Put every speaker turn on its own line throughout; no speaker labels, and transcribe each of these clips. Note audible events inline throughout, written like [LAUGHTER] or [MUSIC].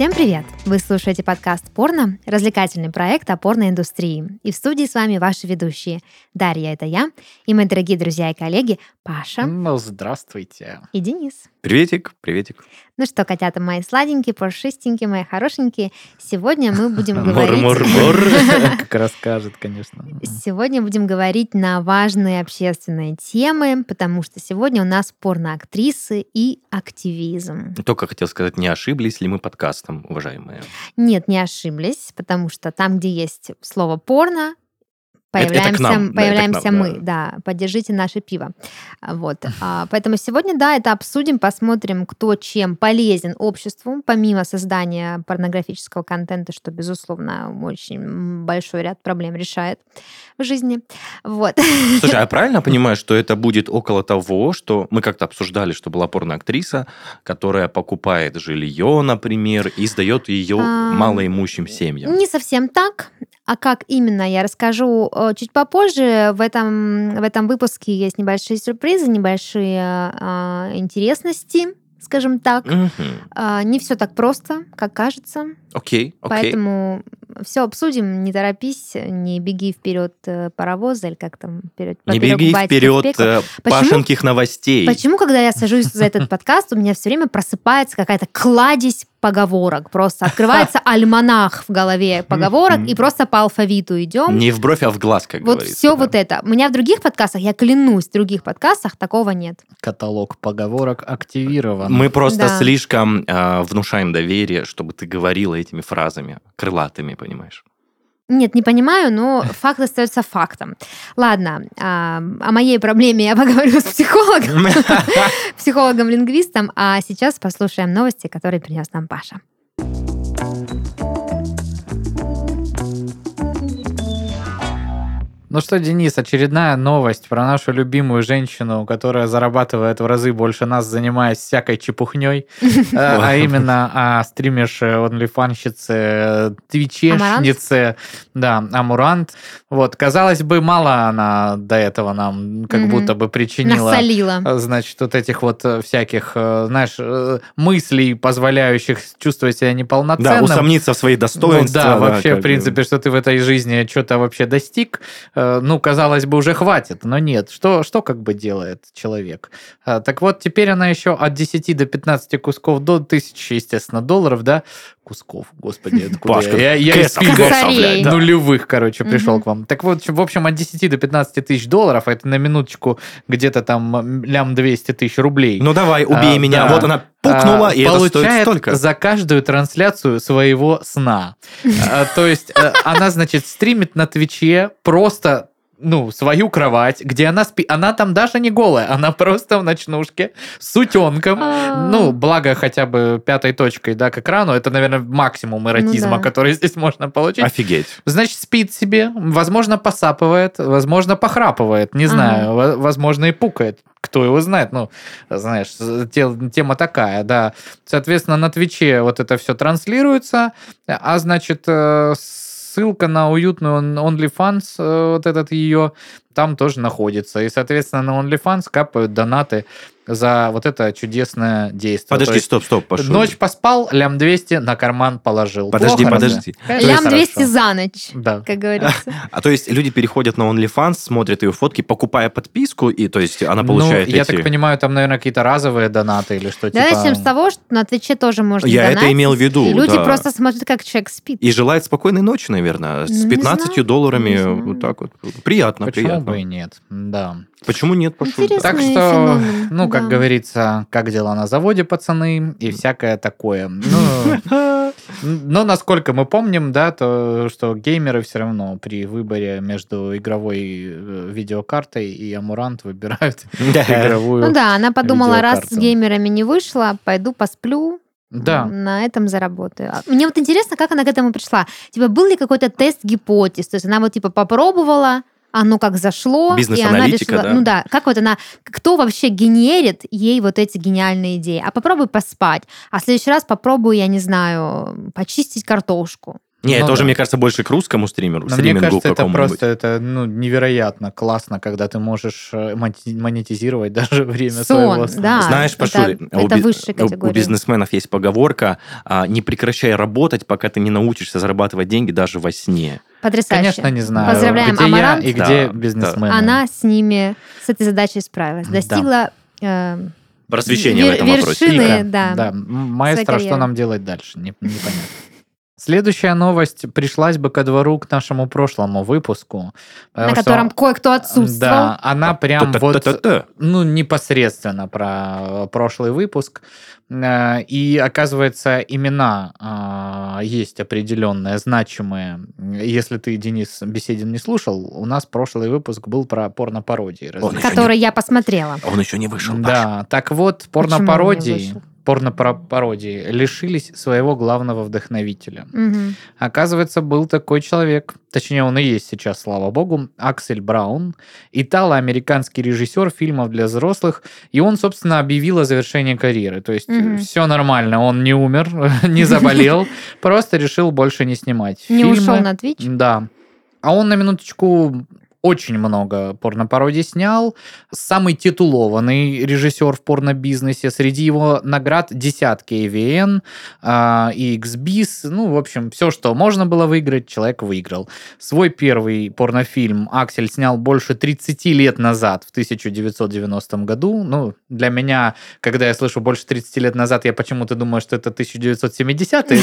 Всем привет! Вы слушаете подкаст «Порно» — развлекательный проект о порноиндустрии. И в студии с вами ваши ведущие. Дарья — это я, и мои дорогие друзья и коллеги Паша
Ну, здравствуйте.
и Денис.
Приветик, приветик.
Ну что, котята мои сладенькие, пушистенькие, мои хорошенькие, сегодня мы будем говорить...
Мур-мур-мур. [LAUGHS] [LAUGHS]
Как расскажет, конечно.
Сегодня будем говорить на важные общественные темы, потому что сегодня у нас порноактрисы и активизм.
Только хотел сказать, не ошиблись ли мы подкастом, уважаемые?
Нет, не ошиблись, потому что там, где есть слово порно,
Это- это к
появляемся,
нам, да,
появляемся
нам,
мы, да, поддержите наше пиво. Вот. А, Поэтому сегодня, да, это обсудим, посмотрим, кто чем полезен обществу, помимо создания порнографического контента, что, безусловно, очень большой ряд проблем решает в жизни. Вот.
Слушай, а [LAUGHS] правильно понимаю, что это будет около того, что мы как-то обсуждали, что была порноактриса, которая покупает жилье, например, и сдает ее
А,
малоимущим семьям?
Не совсем так. А как именно, я расскажу э, чуть попозже. В этом, в этом выпуске есть небольшие сюрпризы, небольшие а, интересности, скажем так.
Мгм.
А, не все так просто, как кажется.
Окей, окей.
Поэтому все обсудим, не торопись, не беги вперед э, паровоза или как там вперед.
Не беги вперед э,
Почему-
пашеньких новостей.
Почему, когда я сажусь за этот [LAUGHS] подкаст, у меня все время просыпается какая-то кладезь поговорок? Просто открывается [LAUGHS] альманах в голове поговорок, и просто по алфавиту идем.
Не в бровь, а в глаз, как
Вот
говорится.
все
да.
вот это. У меня в других подкастах, я клянусь, в других подкастах такого нет.
Каталог поговорок активирован.
Мы просто
Да.
слишком э, внушаем доверие, чтобы ты говорила этими фразами, крылатыми, понимаешь?
Нет, не понимаю, но факт остается фактом. Ладно, а, о моей проблеме я поговорю с психологом, [LAUGHS] психологом-лингвистом, а сейчас послушаем новости, которые принес нам Паша.
Ну что, Денис, очередная новость про нашу любимую женщину, которая зарабатывает в разы больше нас, занимаясь всякой чепухней, [LAUGHS] э, а именно а, стримерше, онлифанщице, твичешнице, да, Амурант. Вот, казалось бы, мало она до этого нам как будто бы причинила
Насолила.
э, значит, вот этих вот э, всяких, э, знаешь, э, мыслей, позволяющих чувствовать себя
Да,
неполноценным.
усомниться в своих
Ну
достоинствах.
да, вообще, в принципе, что ты в этой жизни что-то вообще достиг, э, ну, казалось бы, уже хватит, но нет. Что, что как бы делает человек? А, Так вот, теперь она еще от 10 до 15 кусков до 1000, естественно, долларов, да? Кусков, господи, [LAUGHS] это куда
Пашка,
я? Я, я из
да.
нулевых, короче, пришел
Мгм.
к вам. Так вот, в общем, от 10 до 15 тысяч долларов, а это на минуточку где-то там лям 200 тысяч рублей.
Ну давай, убей
А,
меня.
да.
Вот она пукнула,
А,
и это стоит
получает
столько.
за каждую трансляцию своего сна. А, То есть э, она, значит, стримит на Твиче просто ну, свою кровать, где она спит. Она там даже не голая, она [LAUGHS] просто в ночнушке с утенком.
А.
Ну, благо хотя бы пятой точкой, да, к экрану. Это, наверное, максимум эротизма,
Ну да.
который [LAUGHS] здесь можно получить.
Офигеть.
Значит, спит себе, возможно, посапывает, возможно, похрапывает, не
Ага.
знаю, во- возможно, и пукает. Кто его знает, ну, знаешь, те- тема такая, да. Соответственно, на Твиче вот это все транслируется, а значит, э, ссылка на уютную OnlyFans, э, вот этот ее, там тоже находится. И, соответственно, на OnlyFans капают донаты за вот это чудесное действие.
Подожди,
есть
стоп, стоп, пошел.
Ночь поспал, лям 200 на карман положил.
Подожди,
Плохо
подожди.
Лям
хорошо.
200 за ночь,
Да.
как говорится. [LAUGHS]
А то есть люди переходят на OnlyFans, смотрят ее фотки, покупая подписку, и то есть она получает
ну, я
эти...
так понимаю, там, наверное, какие-то разовые донаты или что
Давай
типа...
начнем с того, что на Твиче тоже можно
Я это имел в виду,
люди
да.
просто смотрят, как человек спит.
И желает спокойной ночи, наверное, с
Ну, не
15
знаю,
долларами, вот так вот. Приятно,
Почему
приятно.
Бы и нет? Да.
Почему нет, пошел?
Интересно.
Так что,
феномен,
ну, как
да.
говорится, как дела на заводе, пацаны, и всякое такое. Ну, [LAUGHS] но насколько мы помним, да, то, что геймеры все равно при выборе между игровой э, видеокартой и Амурант выбирают [LAUGHS] игровую.
Ну да, она подумала, раз с геймерами не вышла, пойду посплю,
Да.
на этом заработаю. А Мне вот интересно, как она к этому пришла. Типа, был ли какой-то тест гипотез? То есть она вот типа попробовала, оно как зашло, и она решила,
да?
ну да, как вот она, кто вообще генерит ей вот эти гениальные идеи? А попробуй поспать, а в следующий раз попробуй, я не знаю, почистить картошку.
Не,
Ну
это уже,
да.
мне кажется, больше к русскому стримеру,
Но мне
стримингу
кажется, это просто это, ну, невероятно классно, когда ты можешь э, монетизировать [LAUGHS] даже время своего
Сон,
сна.
да.
Знаешь,
это-
Пашуль, у
это
би-
высшей
у- бизнесменов есть поговорка а, «не прекращай работать, пока ты не научишься зарабатывать деньги даже во сне».
Потрясающе.
Конечно, не знаю,
Поздравляем
где
Амарант.
я и где
Да,
бизнесмены.
Она с ними, с этой задачей справилась.
Да.
Достигла э,
Просвещение в этом
вершины.
вопросе.
Да.
М, Маэстро, что нам делать дальше? Не- Непонятно. Следующая новость пришлась бы ко двору к нашему прошлому выпуску.
на
потому что-
котором кое-кто отсутствовал.
Да, она прям вот ну, непосредственно про прошлый выпуск. Э, И оказывается, имена а, есть определенные, значимые. Если ты, Денис, Беседин не слушал, у нас прошлый выпуск был про порно-пародии.
Который я посмотрела.
Он еще не вышел, Паш.
Да, так вот,
Почему
порно-пародии,
он не вышел?
Порно-пародии лишились своего главного вдохновителя.
Мгм.
Оказывается, был такой человек, точнее, он и есть сейчас, слава богу, Аксель Браун, итало-американский режиссер фильмов для взрослых, и он, собственно, объявил о завершении карьеры. То есть
Мгм.
все нормально, он не умер, [LAUGHS] не заболел, просто решил больше не снимать
Не ушел на Twitch?
Да. А он на минуточку очень много порнопародий снял. Самый титулованный режиссер в порнобизнесе. Среди его наград десятки AVN а, и XBIS. Ну, в общем, все, что можно было выиграть, человек выиграл. Свой первый порнофильм Аксель снял больше 30 лет назад, в 1990 году. Ну, для меня, когда я слышу больше 30 лет назад, я почему-то думаю, что это 1970-е.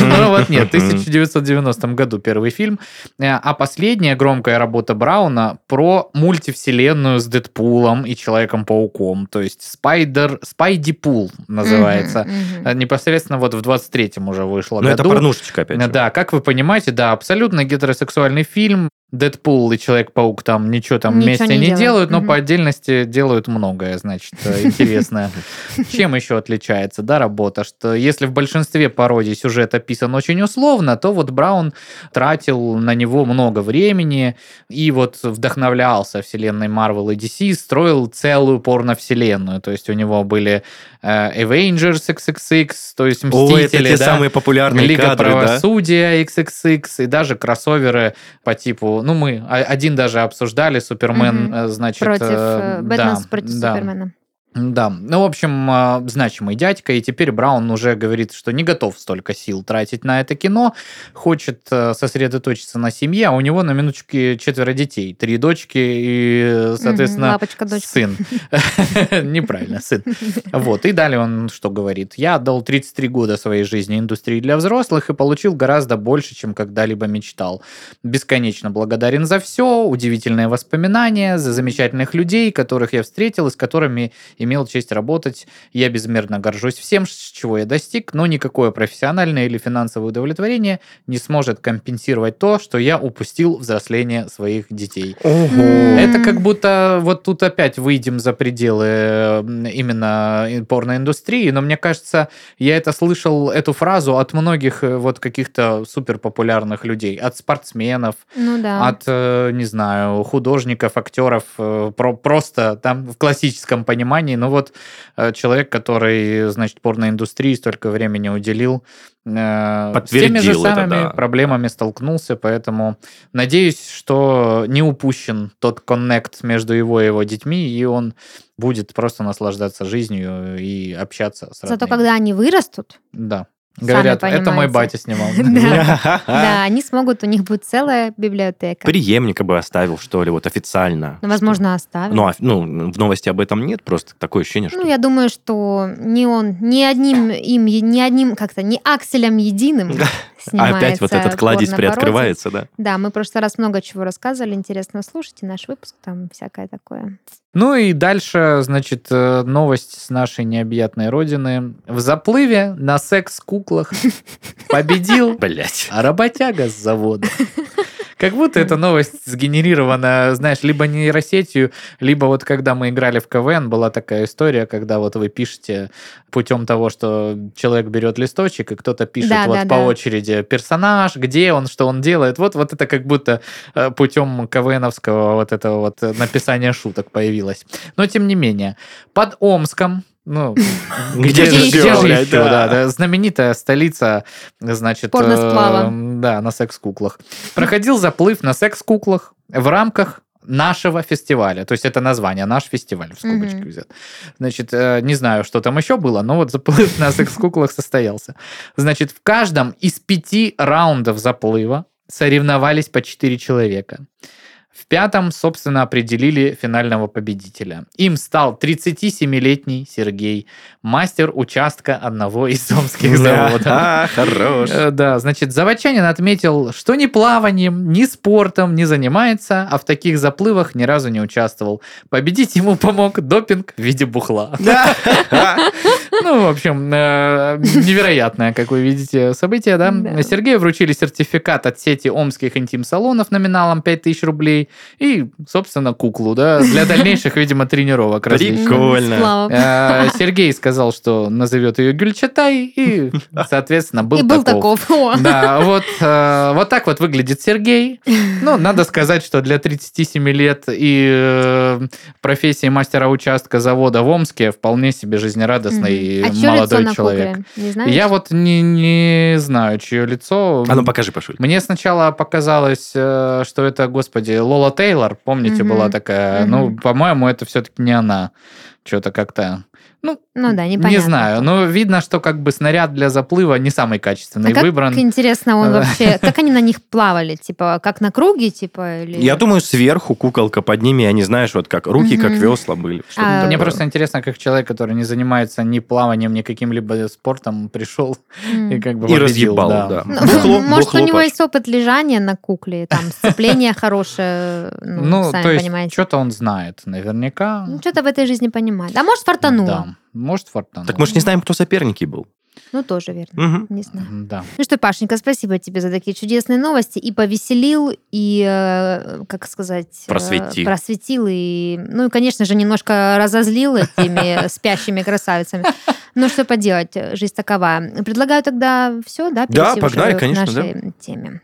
Ну вот нет, в 1990 году первый фильм. Э, А последняя громкая работа Брауна про мультивселенную с Дэдпулом и Человеком-пауком. То есть Спайдер, Спайди Пул называется. Э, Непосредственно вот в 23-м уже вышло
Ну, это порнушечка, опять же.
Да, как вы понимаете, да, абсолютно гетеросексуальный фильм. Дэдпул и Человек-паук там ничего там
Ничего
вместе
не
не,
делают.
делают, но
Мгм.
по отдельности делают многое, значит, э, интересное. [LAUGHS] Чем еще отличается, да, работа? Что если в большинстве пародий сюжет описан очень условно, то вот Браун тратил на него много времени и вот вдохновлялся вселенной Marvel и DC, строил целую порно-вселенную. То есть у него были э, Avengers XXX, то есть
О, это
Мстители,
те
да?
самые популярные
Лига
кадры, да?
правосудия XXX и даже кроссоверы по типу, ну мы один даже обсуждали Супермен, э, значит,
Против
э,
Бэтмен
да,
против
да.
Супермена.
Да, ну, в общем, э, значимый дядька, и теперь Браун уже говорит, что не готов столько сил тратить на это кино, хочет э, сосредоточиться на семье, а у него на минуточке четверо детей, три дочки и, э, соответственно,
Лапочка, дочка.
сын. [LAUGHS] Неправильно, сын. Вот, и далее он что говорит? Я отдал 33 года своей жизни индустрии для взрослых и получил гораздо больше, чем когда-либо мечтал. Бесконечно благодарен за все, удивительные воспоминания, за замечательных людей, которых я встретил и с которыми имел честь работать. Я безмерно горжусь всем, с чего я достиг, но никакое профессиональное или финансовое удовлетворение не сможет компенсировать то, что я упустил взросление своих детей.
М.
Это как будто вот тут опять выйдем за пределы именно порноиндустрии, но мне кажется, я это слышал, эту фразу от многих э, вот каких-то супер популярных людей, от спортсменов,
Ну да.
от, э, не знаю, художников, актеров, э, про, просто там в классическом понимании, ну вот э, человек, который, значит, порноиндустрии столько времени уделил, э, с теми же
Подтвердил это,
самыми
да.
проблемами столкнулся, поэтому надеюсь, что не упущен тот коннект между его и его детьми, и он будет просто наслаждаться жизнью и общаться с
Зато
родными.
когда они вырастут,
Да.
Сами
Говорят, это мой батя снимал. [LAUGHS] [LAUGHS] [LAUGHS]
Да. они смогут, у них будет целая библиотека.
Преемника бы оставил, что ли, вот официально.
Ну, возможно, оставят.
Ну, а- ну, в новости об этом нет, просто такое ощущение, что...
Ну, я думаю, что не он, ни одним им, ни одним как-то, не акселем единым
А опять вот этот кладезь приоткрывается, да?
Да, мы в прошлый раз много чего рассказывали, интересно слушайте наш выпуск, там всякое такое.
Ну и дальше, значит, э, новость с нашей необъятной родины. В заплыве на секс-куклах [LAUGHS] победил работяга с завода. Как будто эта новость сгенерирована, знаешь, либо нейросетью, либо вот когда мы играли в КВН, была такая история, когда вот вы пишете путем того, что человек берет листочек, и кто-то пишет
Да,
вот
да,
по
да.
очереди персонаж, где он, что он делает. Вот, вот это как будто э, путем КВНовского вот этого вот написания шуток появилось. Но тем не менее, под Омском Ну,
Где
же
где же
блядь,
ещё,
да.
да, да. Знаменитая столица, значит...
Порносплава.
э, Да, на секс-куклах. Проходил заплыв на секс-куклах в рамках нашего фестиваля. То есть это название, наш фестиваль, в скобочки
Мгм.
взят. Значит, э, не знаю, что там еще было, но вот заплыв на секс-куклах состоялся. Значит, в каждом из пяти раундов заплыва соревновались по четыре человека. В пятом, собственно, определили финального победителя. Им стал 37-летний Сергей, мастер участка одного из омских заводов.
А, хорош.
Э, Да, значит, заводчанин отметил, что ни плаванием, ни спортом не занимается, а в таких заплывах ни разу не участвовал. Победить ему помог допинг в виде бухла. [LAUGHS] Ну, в общем, э, невероятное, как вы видите, событие, да?
Да.
Сергею вручили сертификат от сети омских интим-салонов номиналом 5000 рублей и, собственно, куклу, да, для дальнейших, видимо, тренировок.
Прикольно.
Э, Сергей сказал, что назовет ее Гюльчатай, и, [LAUGHS] соответственно, был
И был
таков. Да, вот, э, вот так вот выглядит Сергей. Ну, надо сказать, что для 37 лет и профессии мастера участка завода в Омске вполне себе жизнерадостный
Мгм. А чье лицо
молодой
на
человек.
кукле? Не знаешь?
Я вот не, не знаю, чье лицо.
А ну покажи, Пашуль.
Мне сначала показалось, э, что это, господи, Лола Тейлор, помните,
Мгм.
была такая.
Мгм.
Ну, по-моему, это все-таки не она. Что-то как-то... Ну,
Ну да,
не
непонятно.
знаю, но видно, что как бы снаряд для заплыва не самый качественный
А как
выбран.
интересно, он
Да.
вообще, [LAUGHS] как они на них плавали, типа, как на круге, типа, или...
Я думаю, сверху куколка под ними, они, знаешь, вот как руки, как весла были.
А,
Мне просто интересно, как человек, который не занимается ни плаванием, ни каким-либо спортом, пришел и как бы
И разъебал,
да.
Ну,
Бухло,
может, у него есть опыт лежания на кукле, там, сцепление хорошее, ну,
Ну,
сами
то есть,
понимаете.
что-то он знает, наверняка.
Ну, что-то в этой жизни понимает. А может, фартануло.
Да, может, фортануло.
Так мы же не знаем, кто соперники был.
Ну, тоже верно.
Мгм.
Не знаю.
Да.
Ну что, Пашенька, спасибо тебе за такие чудесные новости. И повеселил, и, э, как сказать... э,
Просветил.
Просветил, и, ну, и, конечно же, немножко разозлил этими [LAUGHS] спящими красавицами. Ну, что поделать, жизнь такова. Предлагаю тогда все, да,
Да, погнали, конечно,
нашей теме.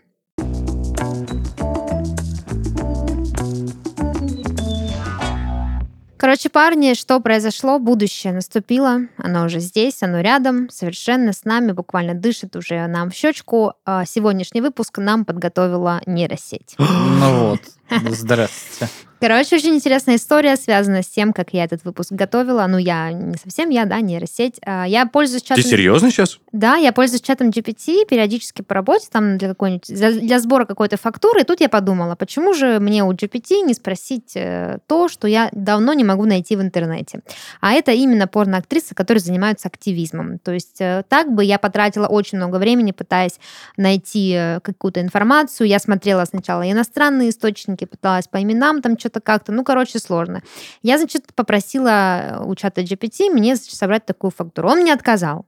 Короче, парни, что произошло? Будущее наступило, оно уже здесь, оно рядом, совершенно с нами, буквально дышит уже нам в щечку. А Сегодняшний выпуск нам подготовила нейросеть.
Ну [GASPS] вот, здравствуйте.
Короче, очень интересная история, связана с тем, как я этот выпуск готовила. Ну, я не совсем я, да, нейросеть. А, Я пользуюсь чатом...
Ты серьезно сейчас?
Да, я пользуюсь чатом GPT периодически по работе, там для какой-нибудь для, для сбора какой-то фактуры. И тут я подумала, почему же мне у GPT не спросить э, то, что я давно не могу найти в интернете. А это именно порноактрисы, которые занимаются активизмом. То есть э, так бы я потратила очень много времени, пытаясь найти э, какую-то информацию. Я смотрела сначала иностранные источники, пыталась по именам там что-то как-то. Ну, короче, сложно. Я, значит, попросила у чата GPT мне значит, собрать такую фактуру. Он мне отказал.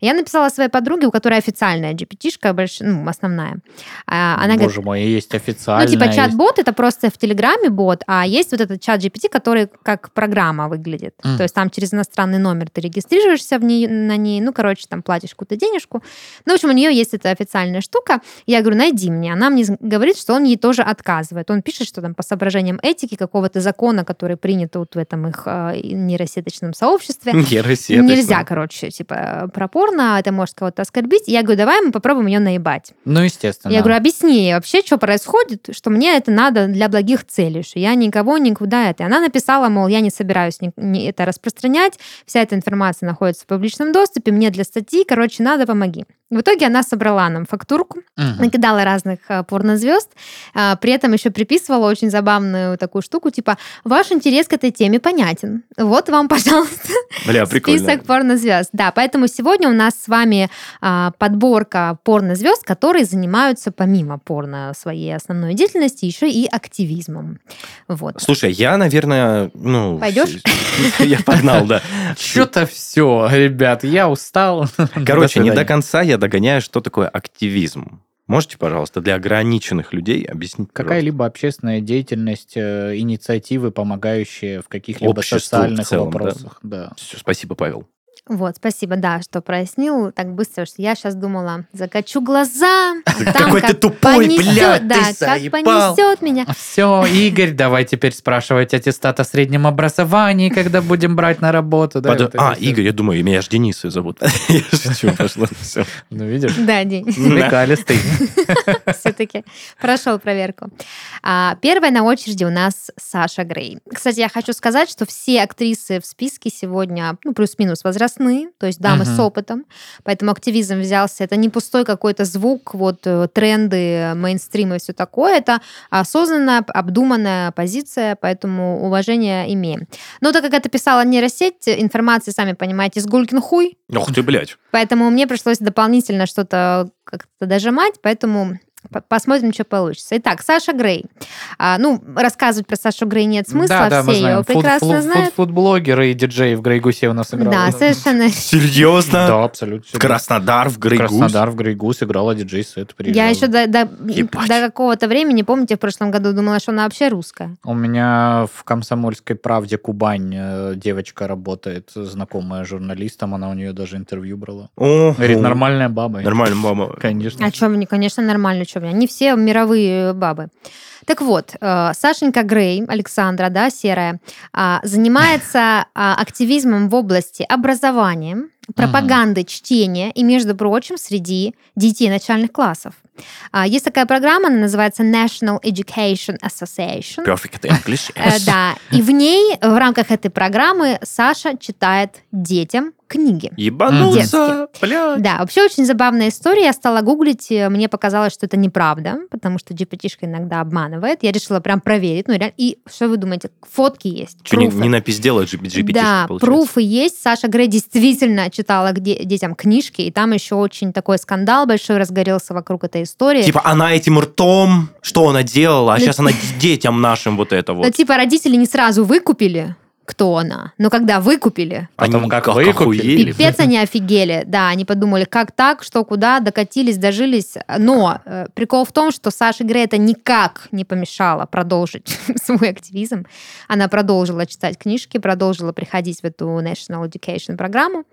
Я написала своей подруге, у которой официальная GPT-шка, больш... ну, основная. А, Она говорит,
Боже мой, есть официально.
ну, типа чат-бот это просто в Телеграме бот, а есть вот этот чат GPT, который как программа выглядит.
Мгм.
То есть там через иностранный номер ты регистрируешься в ней, на ней, ну, короче, там платишь какую-то денежку. Ну, в общем, у нее есть эта официальная штука. Я говорю, найди мне. Она мне говорит, что он ей тоже отказывает. Он пишет, что там по соображениям этики какого-то закона, который принят вот в этом их э, нейросеточном сообществе, [LAUGHS]
Нейросеточно.
Нельзя, короче, типа, про порно, это может кого-то оскорбить. Я говорю, давай мы попробуем ее наебать.
Ну, естественно.
Я говорю, объясни ей вообще, что происходит, что мне это надо для благих целей, что я никого никуда это. И она написала, мол, я не собираюсь это распространять, вся эта информация находится в публичном доступе, мне для статьи, короче, надо, помоги. В итоге она собрала нам фактурку,
Мгм.
накидала разных э, порнозвезд, а, при этом еще приписывала очень забавную такую штуку, типа, ваш интерес к этой теме понятен. Вот вам, [LAUGHS] пожалуйста,
Бля, прикольно.
Список порнозвезд. Да, поэтому сегодня у нас с вами а, подборка порнозвезд, которые занимаются помимо порно своей основной деятельности еще и активизмом. Вот.
Слушай, я, наверное, ну...
Пойдёшь? [LAUGHS]
Я погнал, да.
Что-то все, ребят, я устал. [LAUGHS]
Короче, не до конца я догоняю, что такое активизм. Можете, пожалуйста, для ограниченных людей объяснить?
Какая-либо общественная деятельность, э, инициативы, помогающие в каких-либо
Обществу в
социальных
целом, да?
вопросах. Да.
Всё, спасибо, Павел.
Вот, спасибо, да, что прояснил так быстро, что я сейчас думала, закачу глаза, там
Какой ты
как
тупой,
понесет-
блядь, ты
да, как
заебал.
понесет меня.
Все, Игорь, давай теперь спрашивать аттестат о среднем образовании, когда будем брать на работу. да, вот
А. Игорь, я думаю, меня же Денисой зовут. [LAUGHS] Я шучу, пошло. Всё.
Ну, видишь,
Да, день.
смекалистый. [LAUGHS]
все-таки прошел проверку. А, первая на очереди у нас Саша Грей. Кстати, я хочу сказать, что все актрисы в списке сегодня, ну, плюс-минус возрастные, то есть дамы
Мгм.
с опытом, поэтому активизм взялся. Это не пустой какой-то звук, вот э, тренды, мейнстрим и все такое. Это осознанная, обдуманная позиция, поэтому уважение имеем. Но так как это писала нейросеть, информации, сами понимаете, с гулькин хуй,
Ух ты, блядь.
Поэтому мне пришлось дополнительно что-то как-то дожимать, поэтому по- посмотрим, что получится. Итак, Саша Грей. А, ну, рассказывать про Сашу Грей нет смысла,
Да, да, мы
все ее
знаем. Фуд-
прекрасно
фуд-
знают.
фуд- Фудблогеры и диджеи в Грей Гусе у нас играли.
Да, совершенно.
Серьезно?
Да, абсолютно.
В Краснодар, в Грейгус.
Краснодар в Грей Гус играла диджей Сет.
Я еще до, до-
Ебать.
до какого-то времени, помните, в прошлом году думала, что она вообще русская.
У меня в «Комсомольской правде» Кубань э, девочка работает, знакомая журналистом, она у нее даже интервью брала.
Ого.
Говорит, нормальная баба.
Нормально, мама. [LAUGHS]
Конечно.
А что, мне, конечно, нормально, что Не все мировые бабы. Так вот, э, Сашенька Грей, Александра, да, серая, а, занимается а, активизмом в области образования, пропаганды чтения и, между прочим, среди детей начальных классов. А, Есть такая программа, она называется National Education Association.
Perfect English.
Э,
yes.
Да, и в ней, в рамках этой программы, Саша читает детям книги.
Ебанулся, блядь.
Да, вообще очень забавная история. Я стала гуглить, и мне показалось, что это неправда, потому что gpt иногда обманывает. Я решила прям проверить. Ну, реально. И что вы думаете? Фотки есть.
Что, не, не напиздела GPT,
да,
получается?
пруфы есть. Саша Грей действительно читала к де- детям книжки, и там еще очень такой скандал большой разгорелся вокруг этой истории.
Типа она этим ртом, что она делала, а
Ну,
сейчас она [LAUGHS] детям нашим вот это
Ну,
вот.
типа родители не сразу выкупили, кто она, но когда выкупили,
Потом
Они
как выкупили.
Пипец они офигели, да, они подумали, как так, что куда, докатились, дожились. Но э, прикол в том, что Саше Грей это никак не помешало продолжить [LAUGHS] свой активизм. Она продолжила читать книжки, продолжила приходить в эту National Education программу,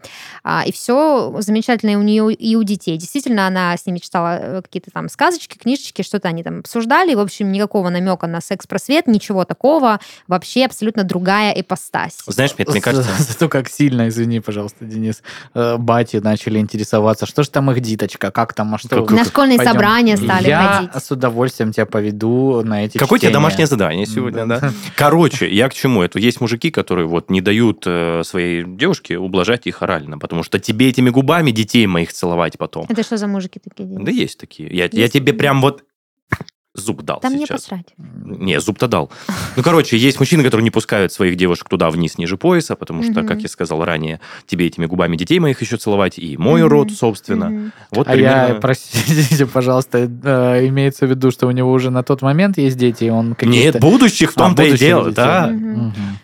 а, и все замечательно и у нее, и у детей. Действительно, она с ними читала э, какие-то там сказочки, книжечки, что-то они там обсуждали. В общем, никакого намека на секс-просвет, ничего такого. Вообще абсолютно другая ипостась.
Знаешь, мне, мне кажется, [LAUGHS]
Зато как сильно, извини, пожалуйста, Денис, э, бати начали интересоваться, что же там их диточка, как там, а что...
Как-
На школьные
Пойдем.
собрания стали
Я
ходить.
с удовольствием тебя поведу на эти
Какое
чтения.
домашнее задание сегодня, да? Короче, я к чему? Это есть мужики, которые вот не дают э, своей девушке ублажать их орально, потому что тебе этими губами детей моих целовать потом.
Это что за мужики такие? Денис?
Да есть такие. Я, я тебе прям вот зуб дал
Там
сейчас.
посрать.
Не, зуб-то дал. [LAUGHS] Ну, короче, есть мужчины, которые не пускают своих девушек туда вниз, ниже пояса, потому что, как я сказал ранее, тебе этими губами детей моих еще целовать, и мой
Мгм.
рот, собственно. Вот
А я,
примерно...
простите, [LAUGHS] пожалуйста, э, имеется в виду, что у него уже на тот момент есть дети, и он.
Нет, будущих в
А,
том-то и
будущих
дело, да.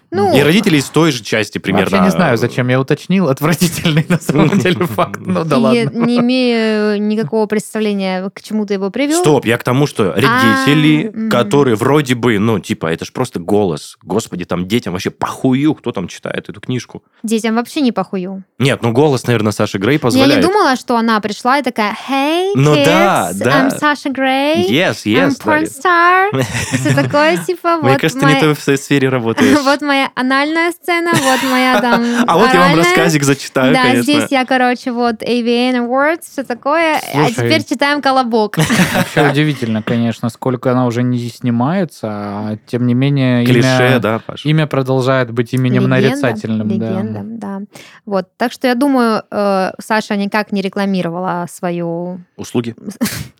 Ну,
И родители из той же части примерно.
Вообще не знаю, зачем я уточнил. Отвратительный на самом [LAUGHS] деле факт. Ну да ладно.
не [LAUGHS] имею никакого представления, к чему ты его привел.
Стоп, я к тому, что родители,
А,
которые вроде бы, ну, типа, это ж просто голос. Господи, там детям вообще похую, кто там читает эту книжку.
Детям вообще не похую.
Нет, ну голос, наверное, Саши Грей
Я
позволяет.
не думала, что она пришла и такая, hey,
Ну
kids,
да, да.
I'm Sasha Gray,
Yes,
I'm
yes,
porn
Ларри.
star. [LAUGHS] Все такое, типа,
Мне
вот
кажется,
моя-
не ты в своей сфере работаешь.
Вот моя анальная сцена, вот моя [LAUGHS] там
А вот я вам рассказик зачитаю,
Да, здесь я, короче, вот AVN Awards, все такое. А теперь читаем колобок. [LAUGHS]
Вообще [LAUGHS] удивительно, конечно, сколько она уже не снимается, а тем не менее
Клише,
имя,
да,
имя продолжает быть именем нарицательным. да.
Легенда, да. Вот, так что я думаю, э, Саша никак не рекламировала свою,
Услуги?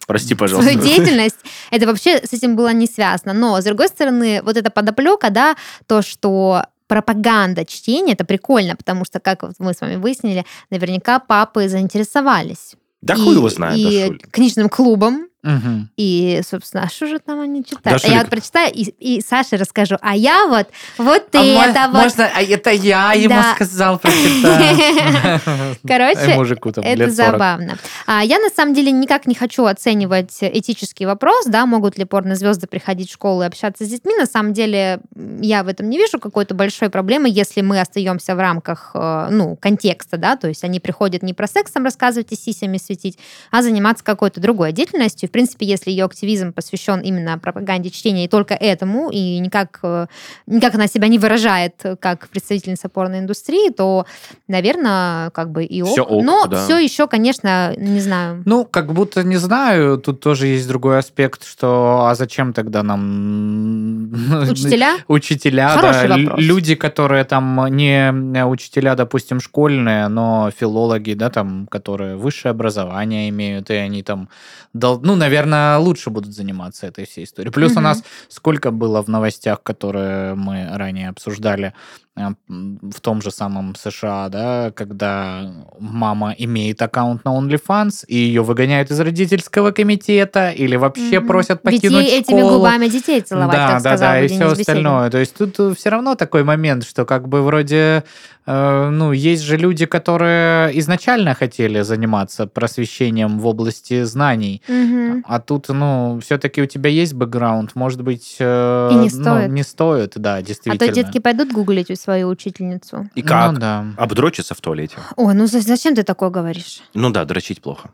Прости, пожалуйста.
свою деятельность. Это вообще с этим было не связано. Но, с другой стороны, вот эта подоплека, да, то, что пропаганда чтения, это прикольно, потому что, как мы с вами выяснили, наверняка папы заинтересовались.
Да
и,
хуй его знает,
и
Дашуль.
книжным клубом,
Мгм.
И, собственно, а что же там они читают?
Да,
а я вот прочитаю и, и Саше расскажу. А я вот, вот
А мо-
это вот.
Можно, а это я ему
Да.
сказал прочитать. [LAUGHS]
Короче,
мужику там
Это
лет 40.
забавно. А, я на самом деле никак не хочу оценивать этический вопрос, да, могут ли порнозвезды приходить в школу и общаться с детьми. На самом деле я в этом не вижу какой-то большой проблемы, если мы остаемся в рамках, э, ну, контекста, да, то есть они приходят не про секс там рассказывать и сисями светить, а заниматься какой-то другой деятельностью. В принципе, если ее активизм посвящен именно пропаганде чтения и только этому, и никак, э, никак она себя не выражает э, как представительница порноиндустрии, то, наверное, как бы и ок.
Всё ок,
Но
да.
все еще, конечно, не знаю.
Ну, как будто не знаю, тут тоже есть другой аспект, что а зачем тогда нам [LAUGHS]
Учителя?
учителя,
Хороший
да,
вопрос.
люди, которые там не учителя, допустим, школьные, но филологи, да, там, которые высшее образование имеют, и они там, ну, наверное, лучше будут заниматься этой всей историей. Плюс у
Мгм.
нас сколько было в новостях, которые мы ранее обсуждали, в том же самом США, да, когда мама имеет аккаунт на OnlyFans, и ее выгоняют из родительского комитета, или вообще
Мгм.
просят покинуть
ей этими
школу.
губами детей целовать,
да,
как
да,
сказал
да, и все остальное. То есть тут все равно такой момент, что как бы вроде, э, ну, есть же люди, которые изначально хотели заниматься просвещением в области знаний,
Мгм.
а тут, ну, все-таки у тебя есть бэкграунд, может быть, э,
И не
ну,
стоит.
не стоит, да,
А
действительно.
то детки пойдут гуглить свою учительницу.
И как?
Ну, да.
Обдрочиться в туалете.
Ой, ну за- зачем ты такое говоришь?
Ну да, дрочить плохо.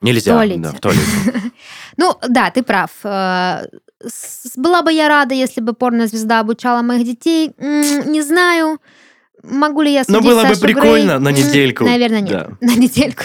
Нельзя.
туалете.
Да, в туалете. [LAUGHS]
Ну, да, ты прав. Э, Была бы я рада, если бы порнозвезда обучала моих детей. Не знаю, могу ли я
Но
судить
было бы
Сашу Грей.
прикольно на
М,
недельку.
Наверное, нет.
Да. [LAUGHS]
На недельку.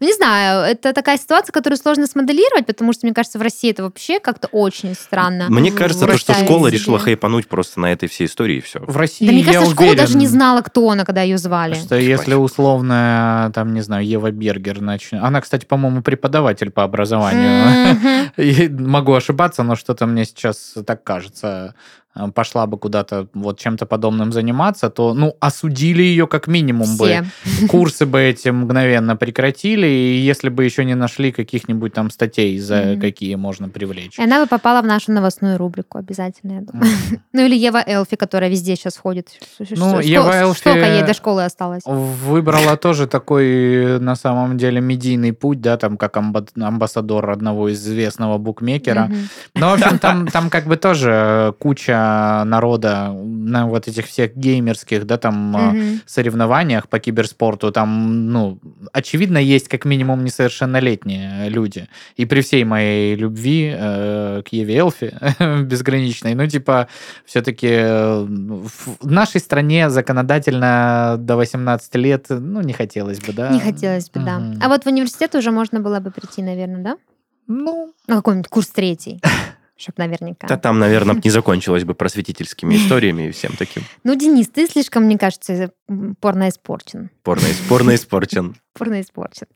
Ну, не знаю, это такая ситуация, которую сложно смоделировать, потому что, мне кажется, в России это вообще как-то очень странно.
Мне кажется, то, что школа
себе.
решила хайпануть просто на этой всей истории, и все.
В России,
Да мне
я
кажется, школа
уверен,
даже не знала, кто она, когда ее звали.
Что если условно, там, не знаю, Ева Бергер начнет... Она, кстати, по-моему, преподаватель по образованию. [LAUGHS] Могу ошибаться, но что-то мне сейчас так кажется. Э, Пошла бы куда-то вот чем-то подобным заниматься, то, ну, осудили ее как минимум
Все.
бы. Курсы бы эти мгновенно прекратили, и если бы еще не нашли каких-нибудь там статей, за
Мгм.
какие можно привлечь.
И она бы попала в нашу новостную рубрику обязательно, я думаю.
Мгм.
Ну или Ева Элфи, которая везде сейчас ходит.
Ну,
Что-
Ева Элфи-
Сколько ей до школы осталось?
Выбрала тоже такой, на самом деле, медийный путь, да, там, как амба- амбассадор одного из известного букмекера.
Мгм.
Ну, в общем, там, там как бы тоже куча народа на вот этих всех геймерских, да, там,
Мгм.
соревнованиях по киберспорту, там, ну, очевидно, есть как минимум несовершеннолетние люди. И при всей моей любви э, к Еве Элфи [LAUGHS] безграничной, ну, типа, все-таки в нашей стране законодательно до 18 лет, ну, не хотелось бы, да?
Не хотелось бы, да.
Мгм.
А вот в университет уже можно было бы прийти, наверное, да?
Ну,
На какой-нибудь курс третий. [LAUGHS] Чтоб наверняка.
Да там, наверное, не закончилось бы просветительскими историями и всем таким. [LAUGHS]
Ну, Денис, ты слишком, мне кажется, порно испорчен.
Порно, порно испорчен. [LAUGHS]
Порно испорчен.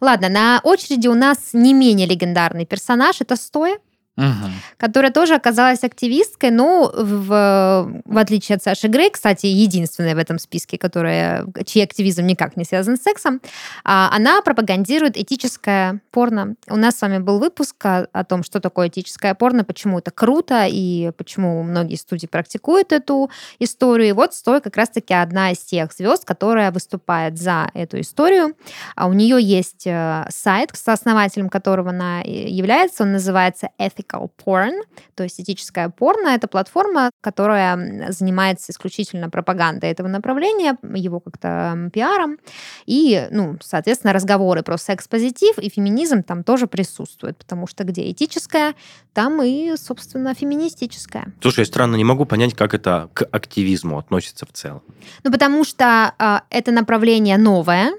Ладно, на очереди у нас не менее легендарный персонаж. Это Стоя.
Мгм.
которая тоже оказалась активисткой, но в, в отличие от Саши Грей, кстати, единственная в этом списке, которая, чей активизм никак не связан с сексом, а, она пропагандирует этическое порно. У нас с вами был выпуск о, том, что такое этическое порно, почему это круто и почему многие студии практикуют эту историю. И вот Стой как раз-таки одна из тех звезд, которая выступает за эту историю. А у нее есть э, сайт, сооснователем которого она является. Он называется Ethical Porn, то есть этическая порно. Это платформа, которая занимается исключительно пропагандой этого направления, его как-то пиаром. И, ну, соответственно, разговоры про секс-позитив и феминизм там тоже присутствуют, потому что где этическое, там и, собственно, феминистическое.
Слушай, я странно не могу понять, как это к активизму относится в целом.
Ну, потому что а, это направление новое,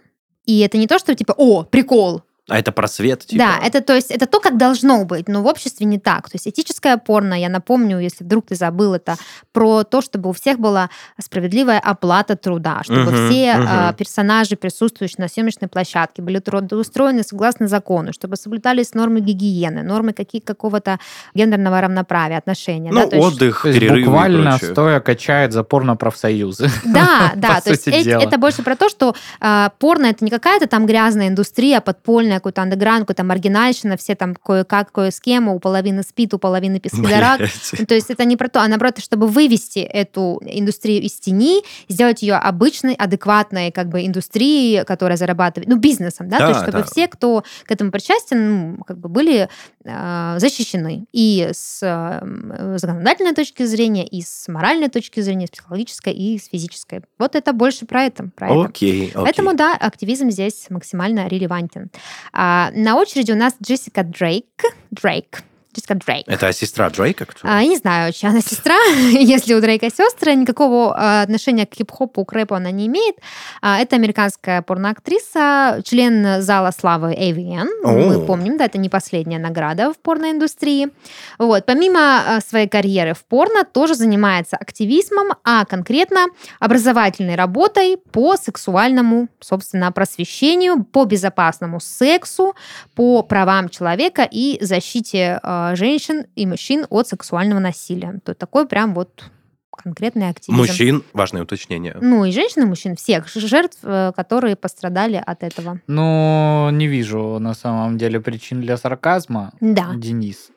и это не то, что типа, о, прикол,
А это просвет, типа?
Да, это то есть это то, как должно быть, но в обществе не так. То есть этическое порно, я напомню, если вдруг ты забыл, это про то, чтобы у всех была справедливая оплата труда, чтобы
Мгм,
все а, персонажи, присутствующие на съемочной площадке, были трудоустроены согласно закону, чтобы соблюдались нормы гигиены, нормы какие какого-то гендерного равноправия, отношения.
Ну,
да, то
отдых,
есть
перерывы
буквально стоя качает за порно-профсоюзы.
Да, [LAUGHS] да,
По
то есть это больше про то, что а, порно это не какая-то там грязная индустрия подпольная, отдельный какой-то андеграунд, какой-то маргинальщина, все там кое-как, кое с кем, у половины спит, у половины.
Блядь.
То есть это не про то, а наоборот, чтобы вывести эту индустрию из тени, сделать ее обычной, адекватной как бы индустрией, которая зарабатывает, ну, бизнесом, да, то
Да,
есть чтобы
да.
все, кто к этому причастен, ну, как бы были э, защищены и с э, законодательной точки зрения, и с моральной точки зрения, с психологической, и с физической. Вот это больше про это. Про это.
Окей, окей.
Поэтому, да, активизм здесь максимально релевантен. А, на очереди у нас Джессика Дрейк. Дрейк. Джессика Дрейк.
Это сестра Дрейка? кто?
А, я не знаю, чья она сестра, [LAUGHS] если у Дрейка сестры, никакого а, отношения к хип-хопу, к рэпу она не имеет. А, это американская порноактриса, член зала славы AVN. Мы помним, да, это не последняя награда в порноиндустрии. Вот. Помимо а, своей карьеры в порно, тоже занимается активизмом, а конкретно образовательной работой по сексуальному, собственно, просвещению, по безопасному сексу, по правам человека и защите э, женщин и мужчин от сексуального насилия. То такой прям вот конкретный активизм.
Мужчин, важное уточнение.
Ну и женщин, и мужчин, всех жертв, э, которые пострадали от этого.
Ну, не вижу на самом деле причин для сарказма,
Да.
Денис.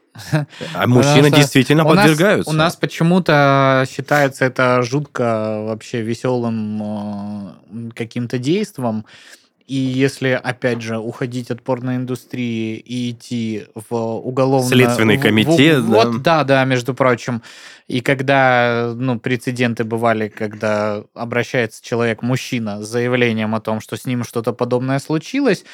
А мужчины действительно
У нас-
подвергаются.
У нас почему-то считается это жутко вообще веселым э, каким-то действом. И если, опять же, уходить от порноиндустрии и идти в уголовный...
Следственный комитет, да.
Вот, да, да, между прочим. И когда, ну, прецеденты бывали, когда обращается человек, мужчина, с заявлением о том, что с ним что-то подобное случилось,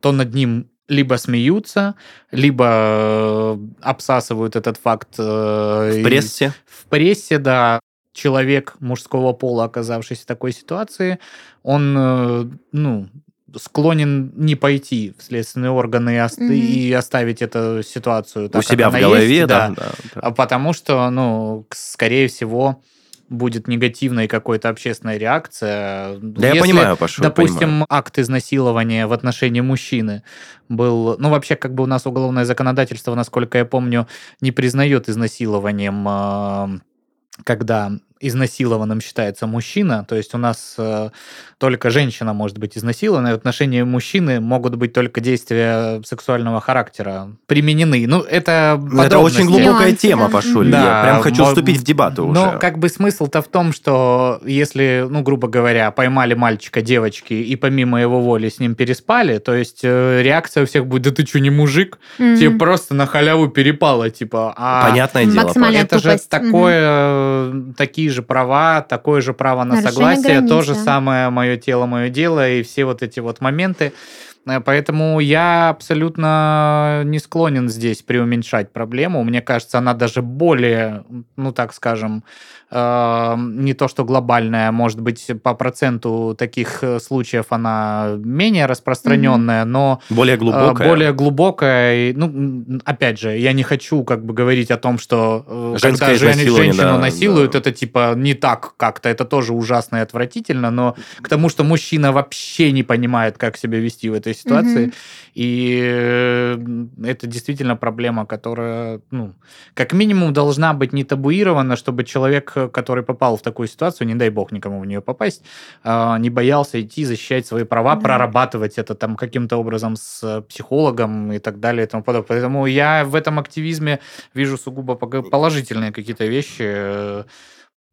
то над ним либо смеются, либо э, обсасывают этот факт э,
в прессе.
в прессе, да, человек мужского пола, оказавшийся в такой ситуации, он, э, ну, склонен не пойти в следственные органы и, ост-
Мгм.
и оставить эту ситуацию так,
у себя
как
в
она
голове,
есть,
да. да, да.
а потому что, ну, скорее всего, будет негативной какой-то общественная реакция.
Да я
Если,
понимаю, Пашу, я
Допустим,
понимаю.
акт изнасилования в отношении мужчины был... Ну, вообще, как бы у нас уголовное законодательство, насколько я помню, не признает изнасилованием, э, когда изнасилованным считается мужчина. То есть у нас э, только женщина может быть изнасилована, и в отношении мужчины могут быть только действия сексуального характера применены. Ну, это
Ну, Это очень глубокая
Нюансы,
тема,
да.
Пашуль. Я
Да,
прям хочу
мо-
вступить в дебаты уже.
Но как бы смысл-то в том, что если, ну, грубо говоря, поймали мальчика, девочки, и помимо его воли с ним переспали, то есть э, реакция у всех будет, да ты что, не мужик?
Мгм.
Тебе просто на халяву перепало, типа. А
Понятное дело. Паш.
это же такое, э, такие же права, такое же право на
Нарушение
согласие,
границ,
то же
да.
самое мое тело, мое дело, и все вот эти вот моменты. Э, Поэтому я абсолютно не склонен здесь преуменьшать проблему. Мне кажется, она даже более, ну так скажем, э, не то что глобальная, может быть, по проценту таких э, случаев она менее распространенная, но
Более
а,
глубокая.
более глубокая. И, ну, опять же, я не хочу как бы говорить о том, что э, когда жен- женщину
да,
насилуют,
да.
это типа не так как-то, это тоже ужасно и отвратительно, но к тому, что мужчина вообще не понимает, как себя вести в этой ситуации,
Мгм.
и э, это действительно проблема, которая, ну, как минимум должна быть не табуирована, чтобы человек, э, который попал в такую ситуацию, не дай бог никому в нее попасть, а, не боялся идти защищать свои права,
Да.
прорабатывать это там каким-то образом с э, психологом и так далее и тому подобное. Поэтому я в этом активизме вижу сугубо положительные какие-то вещи.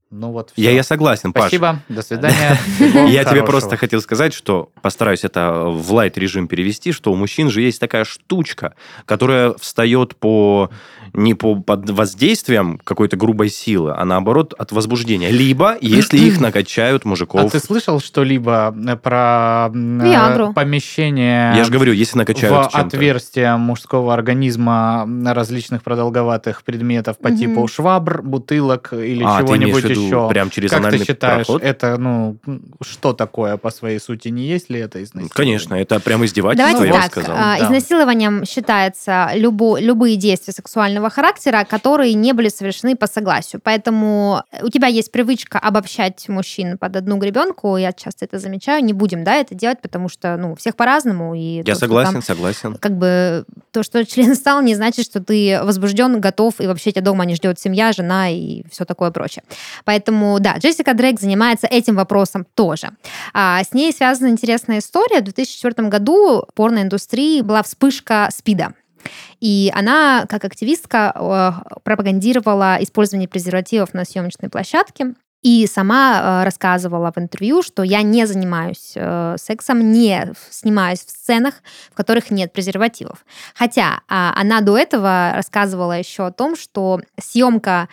Ну вот,
Я,
всё.
я согласен, Паш.
Спасибо, до свидания. [LAUGHS]
Я тебе просто хотел сказать, что постараюсь это в лайт режим перевести, что у мужчин же есть такая штучка, которая встает по не по под воздействием какой-то грубой силы, а наоборот от возбуждения. Либо если их [CLEARS THROAT] накачают
А
мужиков.
ты слышал что-либо э, про э,
Виагру.
помещение
Я же говорю, если накачают
в отверстие мужского организма различных продолговатых предметов по
Мгм.
типу швабр, бутылок или
А,
чего-нибудь еще.
прям через
как ты считаешь,
проход?
это, ну, что такое по своей сути? Не есть ли это изнасилование?
Конечно, это прям издевательство,
Давайте
я
так.
сказал.
а,
Да.
Изнасилованием считается любо- любые действия сексуального характера, которые не были совершены по согласию. Поэтому у тебя есть привычка обобщать мужчин под одну гребенку. Я часто это замечаю. Не будем, да, это делать, потому что, ну, у всех по-разному. И то,
Я
что
согласен,
там
согласен.
как бы то, что член стал, не значит, что ты возбужден, готов, и вообще тебя дома не ждет семья, жена и все такое прочее. Поэтому, да, Джессика Дрейк занимается этим вопросом тоже. А, с ней связана интересная история. В 2004 году в порноиндустрии была вспышка СПИДа. И она, как активистка, пропагандировала использование презервативов на съемочной площадке. И сама э, рассказывала в интервью, что я не занимаюсь э, сексом, не снимаюсь в сценах, в которых нет презервативов. Хотя а, она до этого рассказывала еще о том, что съемка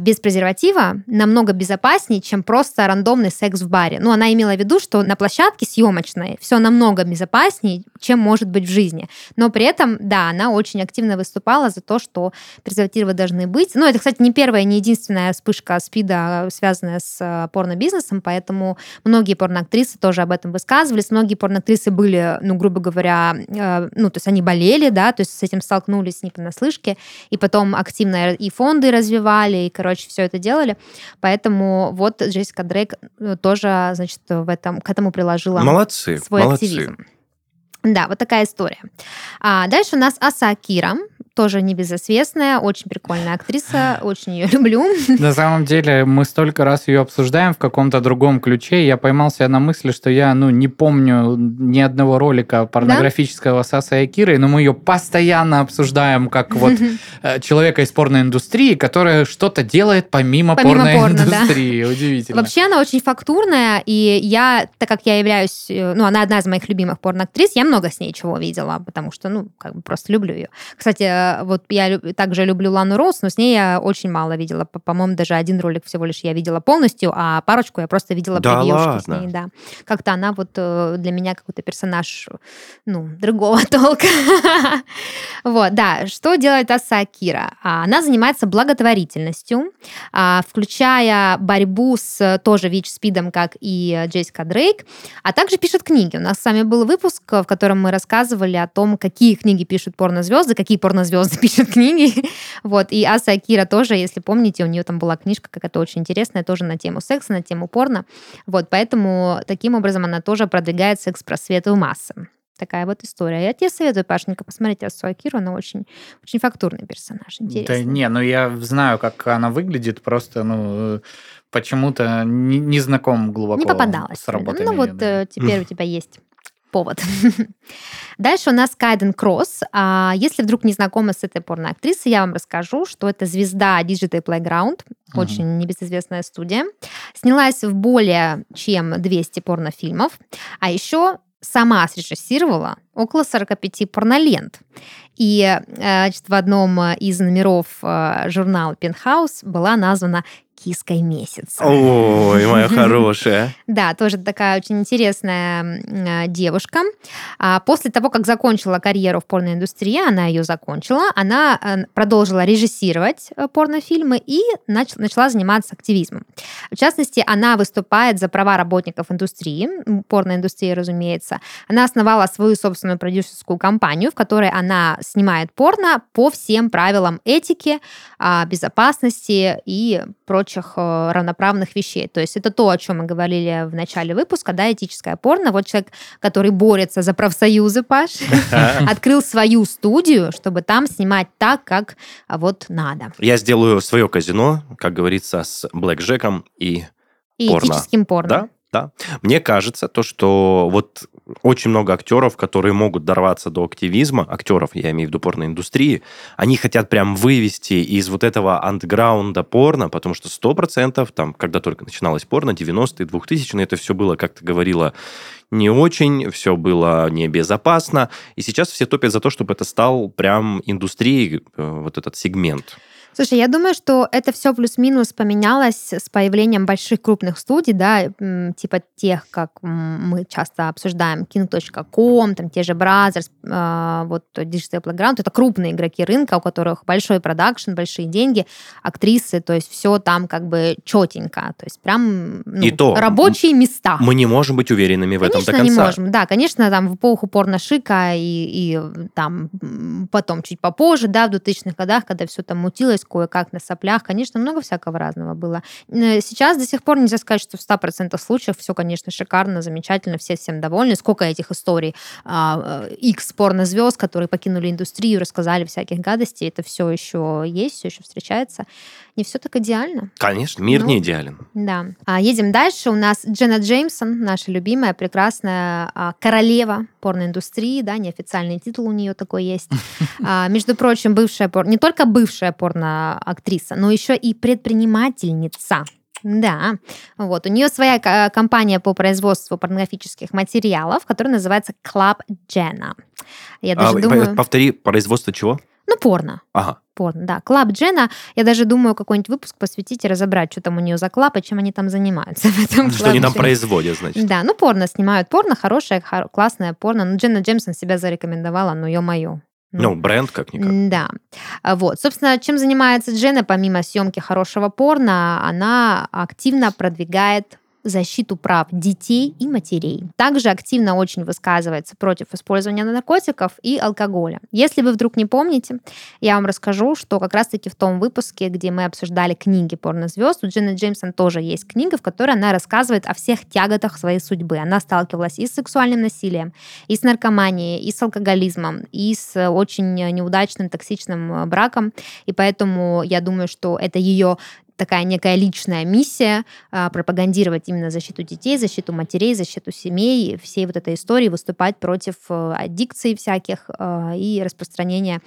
без презерватива намного безопаснее, чем просто рандомный секс в баре. Ну, она имела в виду, что на площадке съемочной все намного безопаснее, чем может быть в жизни. Но при этом, да, она очень активно выступала за то, что презервативы должны быть. Ну, это, кстати, не первая, не единственная вспышка СПИДа, связанная с а, порно-бизнесом, поэтому многие порноактрисы тоже об этом высказывались. Многие порноактрисы были, ну, грубо говоря, э, ну, то есть они болели, да, то есть с этим столкнулись не понаслышке, и потом активно и фонды развивали, и, короче, все это делали. Поэтому вот Джессика Дрейк э, тоже, значит, в этом, к этому приложила
молодцы,
свой
молодцы.
активизм. Да, вот такая история. А дальше у нас Аса Акира тоже небезызвестная, очень прикольная актриса, [SIGHS] очень ее люблю. [LAUGHS]
На самом деле мы столько раз ее обсуждаем в каком-то другом ключе, я поймался на мысли, что я, ну, не помню ни одного ролика порнографического да? Саса и Киры, но мы ее постоянно обсуждаем как [LAUGHS] вот э, человека из порноиндустрии, которая что-то делает помимо, помимо порноиндустрии. Порно, да. [LAUGHS] Удивительно.
Вообще она очень фактурная, и я, так как я являюсь, э, ну, она одна из моих любимых порноактрис, я много с ней чего видела, потому что, ну, как бы просто люблю ее. Кстати, вот я также люблю Лану Роуз, но с ней я очень мало видела. По-моему, даже один ролик всего лишь я видела полностью, а парочку я просто видела
да
превьюшки с ней, да. Как-то она вот э, для меня какой-то персонаж, ну, другого [LAUGHS] толка. вот, да. Что делает Аса Акира? А, она занимается благотворительностью, а, включая борьбу с тоже ВИЧ-спидом, как и Джессика Дрейк, а также пишет книги. У нас с вами был выпуск, в котором мы рассказывали о том, какие книги пишут порнозвезды, какие порнозвезды звезды [LAUGHS] пишут книги. вот. И Аса Акира тоже, если помните, у нее там была книжка какая-то очень интересная, тоже на тему секса, на тему порно. Вот, поэтому таким образом она тоже продвигает секс-просвет в массы. Такая вот история. Я тебе советую, Пашенька, посмотреть Асу Акиру. Она очень, очень фактурный персонаж. Интересный.
Да не, ну я знаю, как она выглядит, просто, ну, почему-то не, не знаком глубоко
не попадалась.
с работами.
Ну вот
да.
Э, теперь у тебя есть повод. [LAUGHS] Дальше у нас Кайден Кросс. А, если вдруг не знакомы с этой порноактрисой, я вам расскажу, что это звезда Digital Playground, uh-huh. очень небезызвестная студия. Снялась в более чем 200 порнофильмов, а еще сама срежиссировала около 45 порнолент. И э, значит, в одном из номеров э, журнала Penthouse была названа киской месяца.
Ой, моя хорошая. [LAUGHS]
Да, тоже такая очень интересная э, девушка. А после того, как закончила карьеру в порноиндустрии, она ее закончила, она э, продолжила режиссировать э, порнофильмы и начала заниматься активизмом. В частности, она выступает за права работников индустрии, порноиндустрии, разумеется. Она основала свою собственную продюсерскую компанию, в которой она снимает порно по всем правилам этики, а, безопасности и прочих прочих э, равноправных вещей. То есть это то, о чем мы говорили в начале выпуска, да, этическое порно. Вот человек, который борется за профсоюзы, Паш, [LAUGHS] открыл свою студию, чтобы там снимать так, как вот надо.
Я сделаю свое казино, как говорится, с блэкджеком и
и порно. этическим порно.
Да, да. Мне кажется, то, что вот очень много актеров, которые могут дорваться до активизма, актеров, я имею в виду порноиндустрии, они хотят прям вывести из вот этого андеграунда порно, потому что 100% там, когда только начиналось порно, 90-е, 2000-е, это все было, как ты говорила, не очень, все было небезопасно, и сейчас все топят за то, чтобы это стал прям индустрией, э, вот этот сегмент.
Слушай, я думаю, что это все плюс-минус поменялось с появлением больших крупных студий, да, типа тех, как мы часто обсуждаем, King.com, там те же Brothers, а, вот Digital Playground, это крупные игроки рынка, у которых большой продакшн, большие деньги, актрисы, то есть все там как бы четенько, то есть прям ну,
И то,
рабочие места.
Мы не можем быть уверенными в
конечно,
этом до конца.
не можем, да, конечно, там в эпоху порно-шика и, и там потом чуть попозже, да, в 2000-х годах, когда все там мутилось, кое-как на соплях. Конечно, много всякого разного было. Э, Сейчас до сих пор нельзя сказать, что в 100% случаев все, конечно, шикарно, замечательно, все всем довольны. Сколько этих историй а, э, X порнозвезд, которые покинули индустрию, рассказали всяких гадостей, это все еще есть, все еще встречается. Не все так идеально.
Конечно, мир
Ну.
не идеален.
Да. А, едем дальше. У нас Дженна Джеймсон, наша любимая, прекрасная а, королева порноиндустрии, да, неофициальный титул у нее такой есть. [LAUGHS] А, между прочим, бывшая пор... не только бывшая порноактриса, но еще и предпринимательница. Да, вот. У нее своя компания по производству порнографических материалов, которая называется Club Jenna. Я
А,
даже
п-
думаю...
Повтори, производство чего?
Ну, порно.
Ага.
Порно, да. Club Jenna. Я даже думаю, какой-нибудь выпуск посвятить и разобрать, что там у нее за club и чем они там занимаются. [LAUGHS] в этом
Что они там производят, значит.
Да, ну порно снимают. Порно хорошее, хор- классное порно. Ну, Дженна Джеймсон себя зарекомендовала, ну, ё-моё.
Ну, бренд как-никак.
Да. А Вот. Собственно, чем занимается Дженна, помимо съемки хорошего порно, она активно продвигает защиту прав детей и матерей. Также активно очень высказывается против использования наркотиков и алкоголя. Если вы вдруг не помните, я вам расскажу, что как раз-таки в том выпуске, где мы обсуждали книги порнозвезд, у Дженны Джеймсон тоже есть книга, в которой она рассказывает о всех тяготах своей судьбы. Она сталкивалась и с сексуальным насилием, и с наркоманией, и с алкоголизмом, и с очень неудачным токсичным э, браком. И поэтому я думаю, что это ее такая некая личная миссия а, пропагандировать именно защиту детей, защиту матерей, защиту семей, всей вот этой истории, выступать против э, аддикций всяких э, и распространения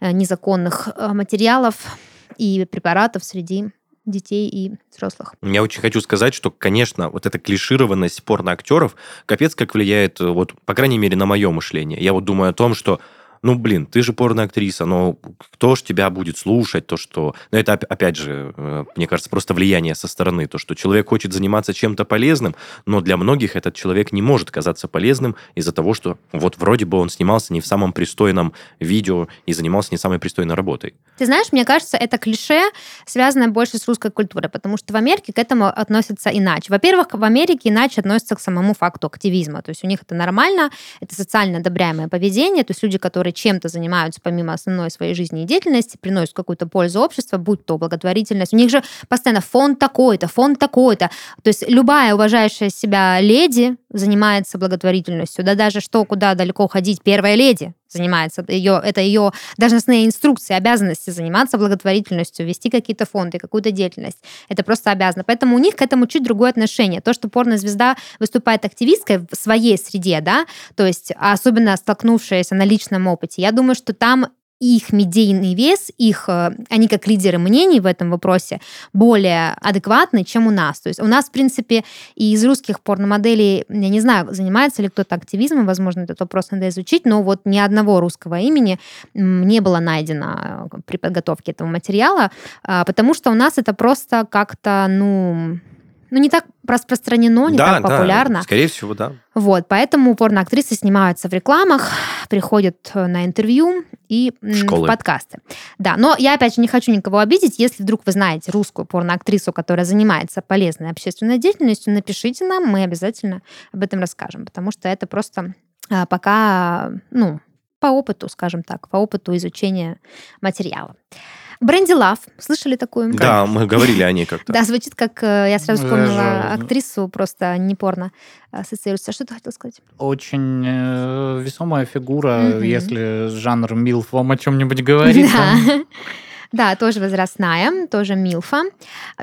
э, незаконных материалов и препаратов среди детей и взрослых.
Я очень хочу сказать, что, конечно, вот эта клишированность порноактеров капец как влияет, вот, по крайней мере, на мое мышление. Я вот думаю о том, что ну, блин, ты же порноактриса, но кто ж тебя будет слушать, то, что... Ну, это, оп- опять же, э, мне кажется, просто влияние со стороны, то, что человек хочет заниматься чем-то полезным, но для многих этот человек не может казаться полезным из-за того, что вот вроде бы он снимался не в самом пристойном видео и занимался не самой пристойной работой.
Ты знаешь, мне кажется, это клише связано больше с русской культурой, потому что в Америке к этому относятся иначе. Во-первых, в Америке иначе относятся к самому факту активизма. То есть у них это нормально, это социально одобряемое поведение. То есть люди, которые чем-то занимаются помимо основной своей жизни и деятельности, приносят какую-то пользу обществу, будь то благотворительность. У них же постоянно фонд такой-то, фонд такой-то. То есть любая уважающая себя леди занимается благотворительностью. Да даже что, куда далеко ходить, первая леди занимается. Ее, это ее должностные инструкции, обязанности заниматься благотворительностью, вести какие-то фонды, какую-то деятельность. Это просто обязано. Поэтому у них к этому чуть другое отношение. То, что порнозвезда выступает активисткой в своей среде, да, то есть особенно столкнувшаяся на личном опыте, я думаю, что там их медийный вес, их, э, они как лидеры мнений в этом вопросе более адекватны, чем у нас. То есть у нас, в принципе, и из русских порномоделей, я не знаю, занимается ли кто-то активизмом, возможно, этот вопрос надо изучить, но вот ни одного русского имени не было найдено э, при подготовке этого материала, а, потому что у нас это просто как-то, ну, ну, не так распространено, не так популярно.
скорее всего, да.
Вот, поэтому порноактрисы снимаются в рекламах, приходят э, на интервью и
Школы.
в подкасты. Да, но я опять же не хочу никого обидеть. Если вдруг вы знаете русскую порноактрису, которая занимается полезной общественной деятельностью, напишите нам, мы обязательно об этом расскажем, потому что это просто а, пока, ну, по опыту, скажем так, по опыту изучения материала. Бренди Лав, слышали такую?
Да, мы говорили о ней как-то. [LAUGHS]
Да, звучит как, э, я сразу
Да,
вспомнила актрису, просто не порно ассоциируется. Что ты хотел сказать?
Очень э, весомая фигура, если жанр Милф вам о чем-нибудь говорит.
Да. [LAUGHS] Да, тоже возрастная, тоже Милфа.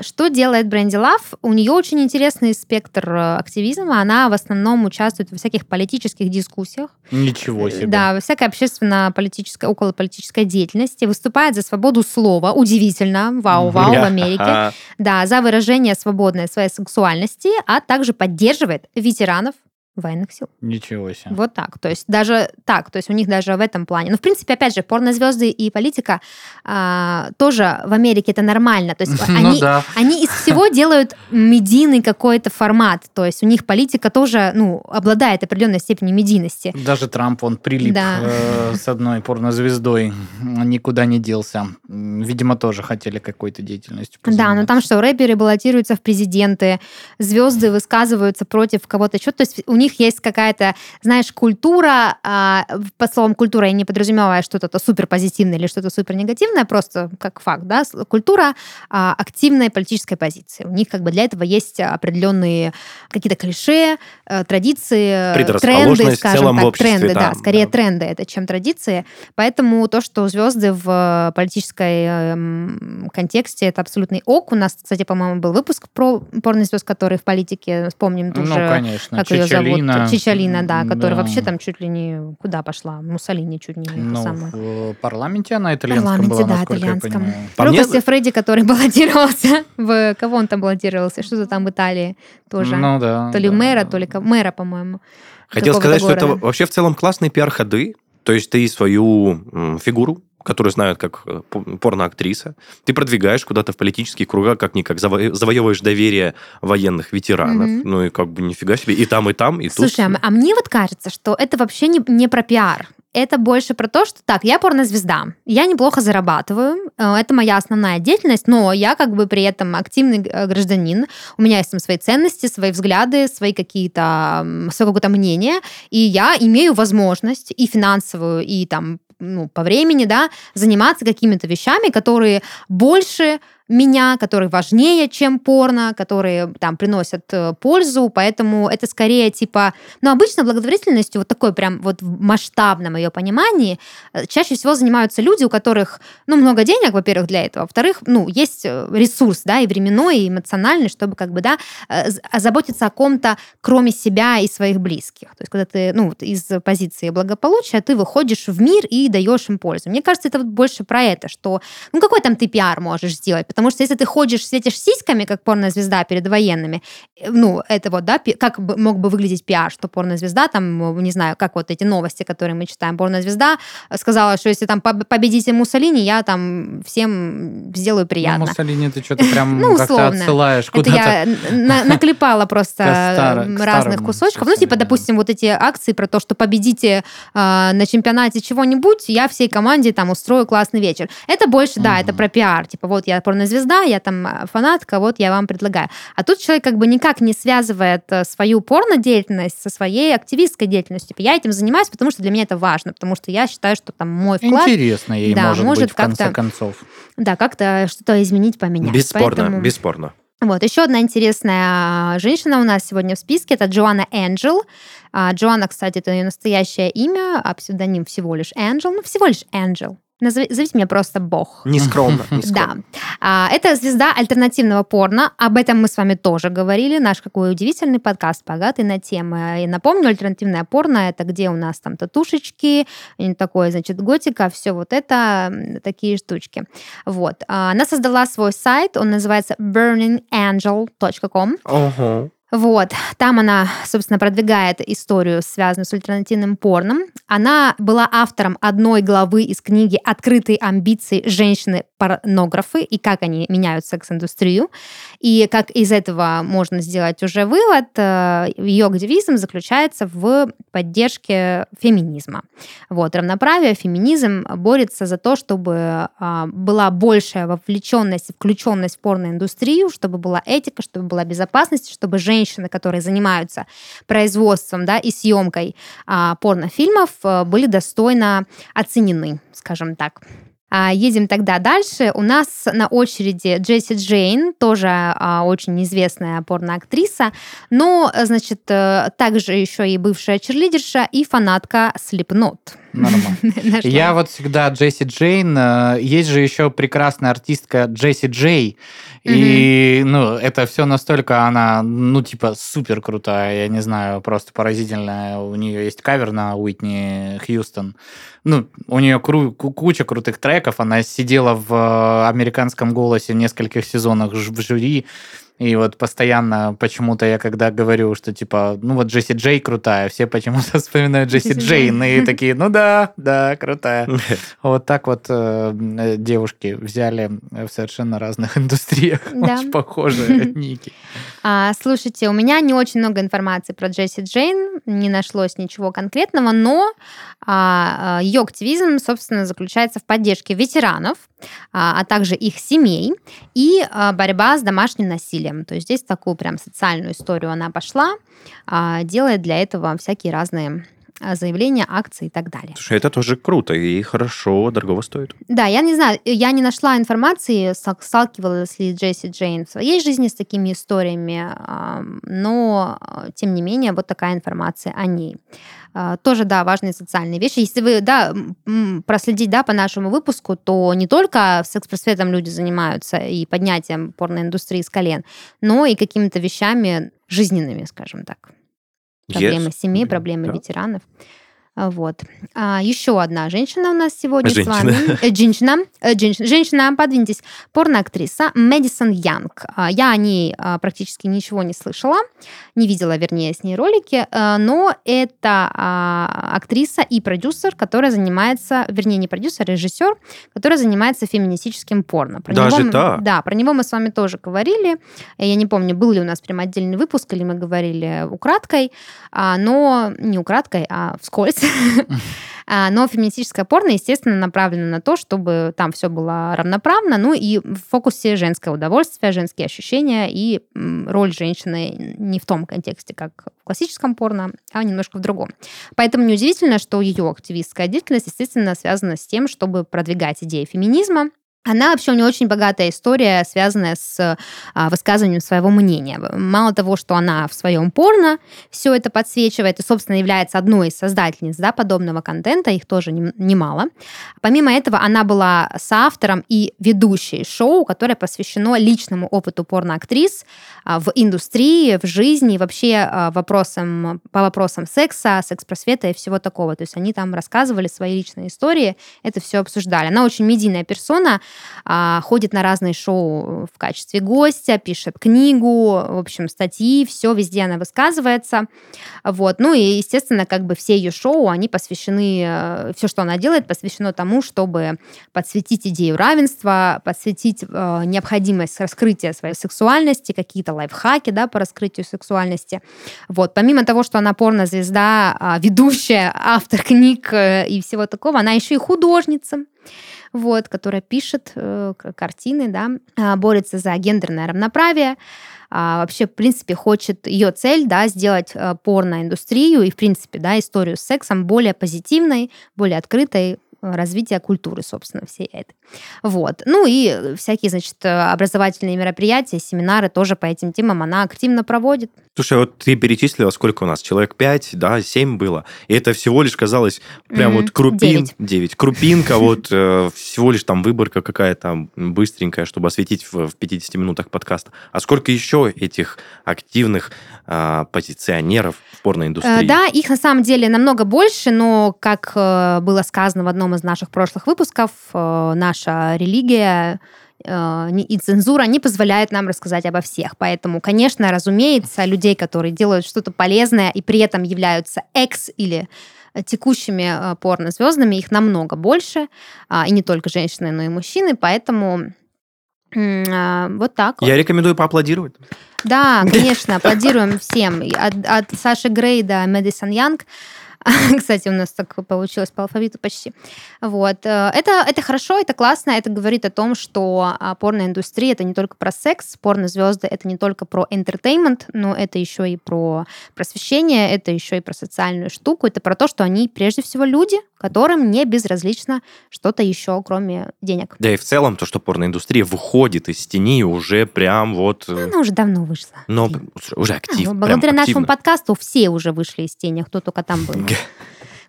Что делает Бренди Лав? У нее очень интересный спектр э, активизма. Она в основном участвует во всяких политических дискуссиях.
Ничего себе.
Да, во всякой общественно-политической, околополитической деятельности. Выступает за свободу слова. Удивительно. Вау-вау в Америке. Да, за выражение свободной своей сексуальности, а также поддерживает ветеранов военных сил.
Ничего себе.
Вот так. То есть даже так, то есть у них даже в этом плане. Ну, в принципе, опять же, порнозвезды и политика а, тоже в Америке это нормально. То есть [LAUGHS]
Ну
они,
да.
они из всего делают медийный какой-то формат. То есть у них политика тоже, ну, обладает определенной степенью медийности.
Даже Трамп, он прилип
Да.
э, с одной порнозвездой, никуда не делся. Видимо, тоже хотели какой-то деятельностью
Да, но там что, рэперы баллотируются в президенты, звезды высказываются против кого-то еще. То есть у них есть какая-то, знаешь, культура, а, под словом культура я не подразумеваю что-то супер позитивное или что-то супер негативное, просто как факт, да, культура а, активной политической позиции. У них как бы для этого есть определенные какие-то клише, э, традиции, тренды, скажем так, тренды, да, да скорее да. тренды это, чем традиции. Поэтому то, что звезды в политической эм, контексте, это абсолютный ок. У нас, кстати, по-моему, был выпуск про порнозвезд, которые в политике, вспомним тоже,
ну, конечно.
как Чичалина. ее зовут, Чичалина, да, которая да. вообще там чуть ли не куда пошла, Муссолини чуть не
ну, самое. в парламенте она итальянском
была, да, итальянском. Рокко мне... Фредди, который [LAUGHS] баллотировался в... Кого он там баллотировался? Что-то там в Италии тоже.
Ну да.
То ли
да,
мэра,
да.
то ли мэра, по-моему.
Хотел сказать, города. что это вообще в целом классные пиар-ходы. То есть ты свою фигуру которую знают как э, порноактриса. Ты продвигаешь куда-то в политические круга, как-никак заво- завоевываешь доверие военных ветеранов. Mm-hmm. Ну и как бы нифига себе. И там, и там, и
Слушай,
тут.
Слушай, а мне вот кажется, что это вообще не, не про пиар это больше про то, что так, я порнозвезда, я неплохо зарабатываю, э, это моя основная деятельность, но я как бы при этом активный э, гражданин, у меня есть там свои ценности, свои взгляды, свои какие-то, свое какое-то мнение, и я имею возможность и финансовую, и там ну, по времени, да, заниматься какими-то вещами, которые больше меня, которые важнее, чем порно, которые там приносят э, пользу, поэтому это скорее типа, ну, обычно благотворительностью, вот такой прям вот в масштабном ее понимании, э, чаще всего занимаются люди, у которых, ну, много денег, во-первых, для этого, во-вторых, ну, есть э, ресурс, да, и временной, и эмоциональный, чтобы как бы, да, заботиться о ком-то, кроме себя и своих близких. То есть, когда ты, ну, из позиции благополучия, ты выходишь в мир и даешь им пользу. Мне кажется, это вот больше про это, что, ну, какой там ты пиар можешь сделать, Потому что если ты ходишь, светишь сиськами, как порнозвезда перед военными, э, ну, это вот, да, как мог бы выглядеть пиар, что порнозвезда, там, не знаю, как вот эти новости, которые мы читаем, порнозвезда сказала, что если там победите Муссолини, я там всем сделаю приятно. Ну,
Муссолини ты что-то прям [LAUGHS] ну, как-то отсылаешь куда-то.
Я наклепала просто [LAUGHS] разных кусочков. Ну, типа, допустим, вот эти акции про то, что победите на чемпионате чего-нибудь, я всей команде там устрою классный вечер. Это больше, да, это про пиар. Типа, вот я порнозвезда звезда, я там э, фанатка, вот я вам предлагаю. А тут человек как бы никак не связывает э, свою порно-деятельность со своей активистской деятельностью. Типа, я этим занимаюсь, потому что для меня это важно, потому что я считаю, что там мой вклад...
Интересно ей да, может, может быть, в конце концов.
Да, как-то что-то изменить, поменять.
Бесспорно, Поэтому... бесспорно.
Вот, еще одна интересная женщина у нас сегодня в списке, это Джоанна Энджел. А, Джоанна, кстати, это ее настоящее имя, а псевдоним всего лишь Энджел, ну, всего лишь Энджел. Назови, зовите меня просто Бог.
Нескромно. [LAUGHS]
Да. А, это звезда альтернативного порно. Об этом мы с вами тоже говорили. Наш какой удивительный подкаст, богатый на темы. И напомню, альтернативное порно — это где у нас там татушечки, такое, значит, готика, все вот это, такие штучки. Вот. А, она создала свой сайт, он называется burningangel.com.
Ого.
Вот, там она, собственно, продвигает историю, связанную с альтернативным порном. Она была автором одной главы из книги «Открытые амбиции женщины-порнографы» и как они меняют секс-индустрию. И как из этого можно сделать уже вывод, э, ее активизм заключается в поддержке феминизма. Вот, равноправие, феминизм борется за то, чтобы а, была большая вовлеченность, включенность в порноиндустрию, чтобы была этика, чтобы была безопасность, чтобы женщины женщины, которые занимаются производством да, и съемкой а, порнофильмов, э, были достойно оценены, скажем так. А, едем тогда дальше. У нас на очереди Джесси Джейн, тоже а, очень известная порноактриса, но, значит, э, также еще и бывшая черлидерша и фанатка Slipknot.
Нормально. [LAUGHS] Я вот всегда Джесси Джейн. Э, есть же еще прекрасная артистка Джесси Джей. И, ну, это все настолько она, ну, типа, супер крутая, я не знаю, просто поразительная. У нее есть кавер на Уитни Хьюстон. Ну, у нее куча крутых треков. Она сидела в э, американском голосе в нескольких сезонах в жюри. И вот постоянно почему-то я когда говорю, что типа, ну вот Джесси Джей крутая, все почему-то [LAUGHS] вспоминают Джесси Джейн и [LAUGHS] такие, ну да, да, крутая. Вот так вот э, девушки взяли в совершенно разных [LAUGHS] индустриях очень похожие ники.
А, слушайте, у меня не очень много информации про Джесси Джейн, не нашлось ничего конкретного, но а, а, ее активизм, собственно, заключается в поддержке ветеранов, а, а также их семей и а, борьба с домашним насилием. То есть здесь такую прям социальную историю она пошла, а, делает для этого всякие разные заявления, акции и так далее.
Слушай, это тоже круто и хорошо, дорого стоит.
Да, я не знаю, я не нашла информации, сталкивалась ли Джесси Джейн в своей жизни с такими историями, но, тем не менее, вот такая информация о ней. А, тоже, да, важные социальные вещи. Если вы, да, проследить, да, по нашему выпуску, то не только секс-просветом люди занимаются и поднятием порноиндустрии с колен, но и какими-то вещами жизненными, скажем так. Проблемы yes. семей, проблемы yeah. ветеранов. А, вот. А, еще одна женщина у нас сегодня женщина. с вами. Э, женщина. Э, женщина. Женщина, подвиньтесь. Порноактриса Мэдисон Янг. А, я о ней а, практически ничего не слышала, не видела, вернее, с ней ролики, а, но это а, актриса и продюсер, которая занимается, вернее, не продюсер, а режиссер, которая занимается феминистическим порно.
Про Даже него, так?
Да, про него мы с вами тоже говорили. Я не помню, был ли у нас прям отдельный выпуск, или мы говорили украдкой, а, но не украдкой, а вскользь. [LAUGHS] А, но феминистическое порно, естественно, направлено на то, чтобы там все было равноправно, ну и в фокусе женское удовольствие, женские ощущения и роль женщины не в том контексте, как в классическом порно, а немножко в другом. Поэтому неудивительно, что ее активистская деятельность, естественно, связана с тем, чтобы продвигать идеи феминизма, она вообще у нее очень богатая история, связанная с а, высказыванием своего мнения. Мало того, что она в своем порно все это подсвечивает и, собственно, является одной из создательниц да, подобного контента, их тоже немало. Помимо этого, она была соавтором и ведущей шоу, которое посвящено личному опыту порноактрис а, в индустрии, в жизни, вообще а, вопросам, по вопросам секса, секс-просвета и всего такого. То есть они там рассказывали свои личные истории, это все обсуждали. Она очень медийная персона, ходит на разные шоу в качестве гостя, пишет книгу, в общем, статьи, все везде она высказывается. Вот. Ну и, естественно, как бы все ее шоу, они посвящены, э, все, что она делает, посвящено тому, чтобы подсветить идею равенства, подсветить э, необходимость раскрытия своей сексуальности, какие-то лайфхаки, да, по раскрытию сексуальности. Вот. Помимо того, что она порнозвезда, а, ведущая, автор книг э, и всего такого, она еще и художница вот, которая пишет э, картины, да, а, борется за гендерное равноправие, а, вообще, в принципе, хочет ее цель, да, сделать э, порноиндустрию и, в принципе, да, историю с сексом более позитивной, более открытой, развития культуры, собственно, всей этой. Вот. Ну и всякие, значит, образовательные мероприятия, семинары тоже по этим темам она активно проводит.
Слушай, вот ты перечислила, сколько у нас? Человек 5, да, 7 было. И это всего лишь казалось прям mm-hmm. вот крупин... 9. 9. Крупинка, вот э, всего лишь там выборка какая-то быстренькая, чтобы осветить в 50 минутах подкаста. А сколько еще этих активных а, позиционеров в порноиндустрии?
Э, да, их на самом деле намного больше, но, как э, было сказано в одном из наших прошлых выпусков, наша религия Э, и цензура не позволяет нам рассказать обо всех. Поэтому, конечно, разумеется, людей, которые делают что-то полезное и при этом являются экс или текущими э, порнозвездами, их намного больше, а, и не только женщины, но и мужчины, поэтому а, вот так.
Я рекомендую поаплодировать.
Да, конечно, аплодируем всем. От, от Саши Грей до Мэдисон Янг. [LAUGHS] Кстати, у нас так получилось по алфавиту почти. Вот. Э, это, это хорошо, это классно, это говорит о том, что а, порноиндустрия это не только про секс, порнозвезды это не только про entertainment, но это еще и про просвещение, это еще и про социальную штуку, это про то, что они прежде всего люди, которым не безразлично что-то еще, кроме денег.
Да и в целом то, что порноиндустрия выходит из тени уже прям вот...
Э, Она уже давно вышла.
Но уже активно.
А, благодаря нашему подкасту все уже вышли из тени, кто только там был.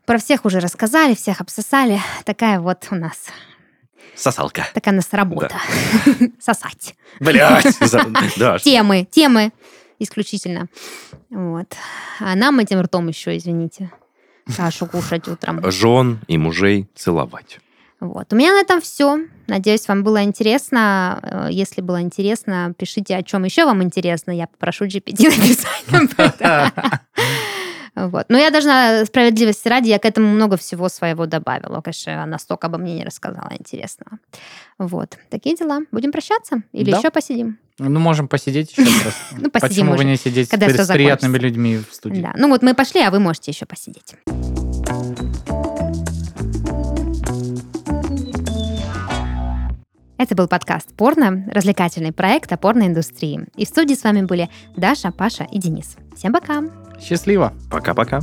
Про всех уже рассказали, всех обсосали. Такая вот у нас
Сосалка.
Такая у нас работа. [LAUGHS] Сосать.
Блять. [LAUGHS]
Темы, темы исключительно. Вот. А нам этим ртом еще, извините, кашу кушать утром.
Жен и мужей целовать.
Вот. У меня на этом все. Надеюсь, вам было интересно. Э, если было интересно, пишите, о чем еще вам интересно. Я попрошу GPT [LAUGHS] написать. [LAUGHS] Вот. Но я должна справедливости ради, я к этому много всего своего добавила. Конечно, она столько обо мне не рассказала интересного. Вот. Такие дела. Будем прощаться? Или да. еще посидим?
Ну, можем посидеть еще [LAUGHS] раз.
Ну, посидим
Почему бы не сидеть
когда
с приятными людьми в студии?
Да. Ну вот мы пошли, а вы можете еще посидеть. Это был подкаст «Порно», развлекательный проект о порноиндустрии. И в студии с вами были Даша, Паша и Денис. Всем пока!
Счастливо!
Пока-пока.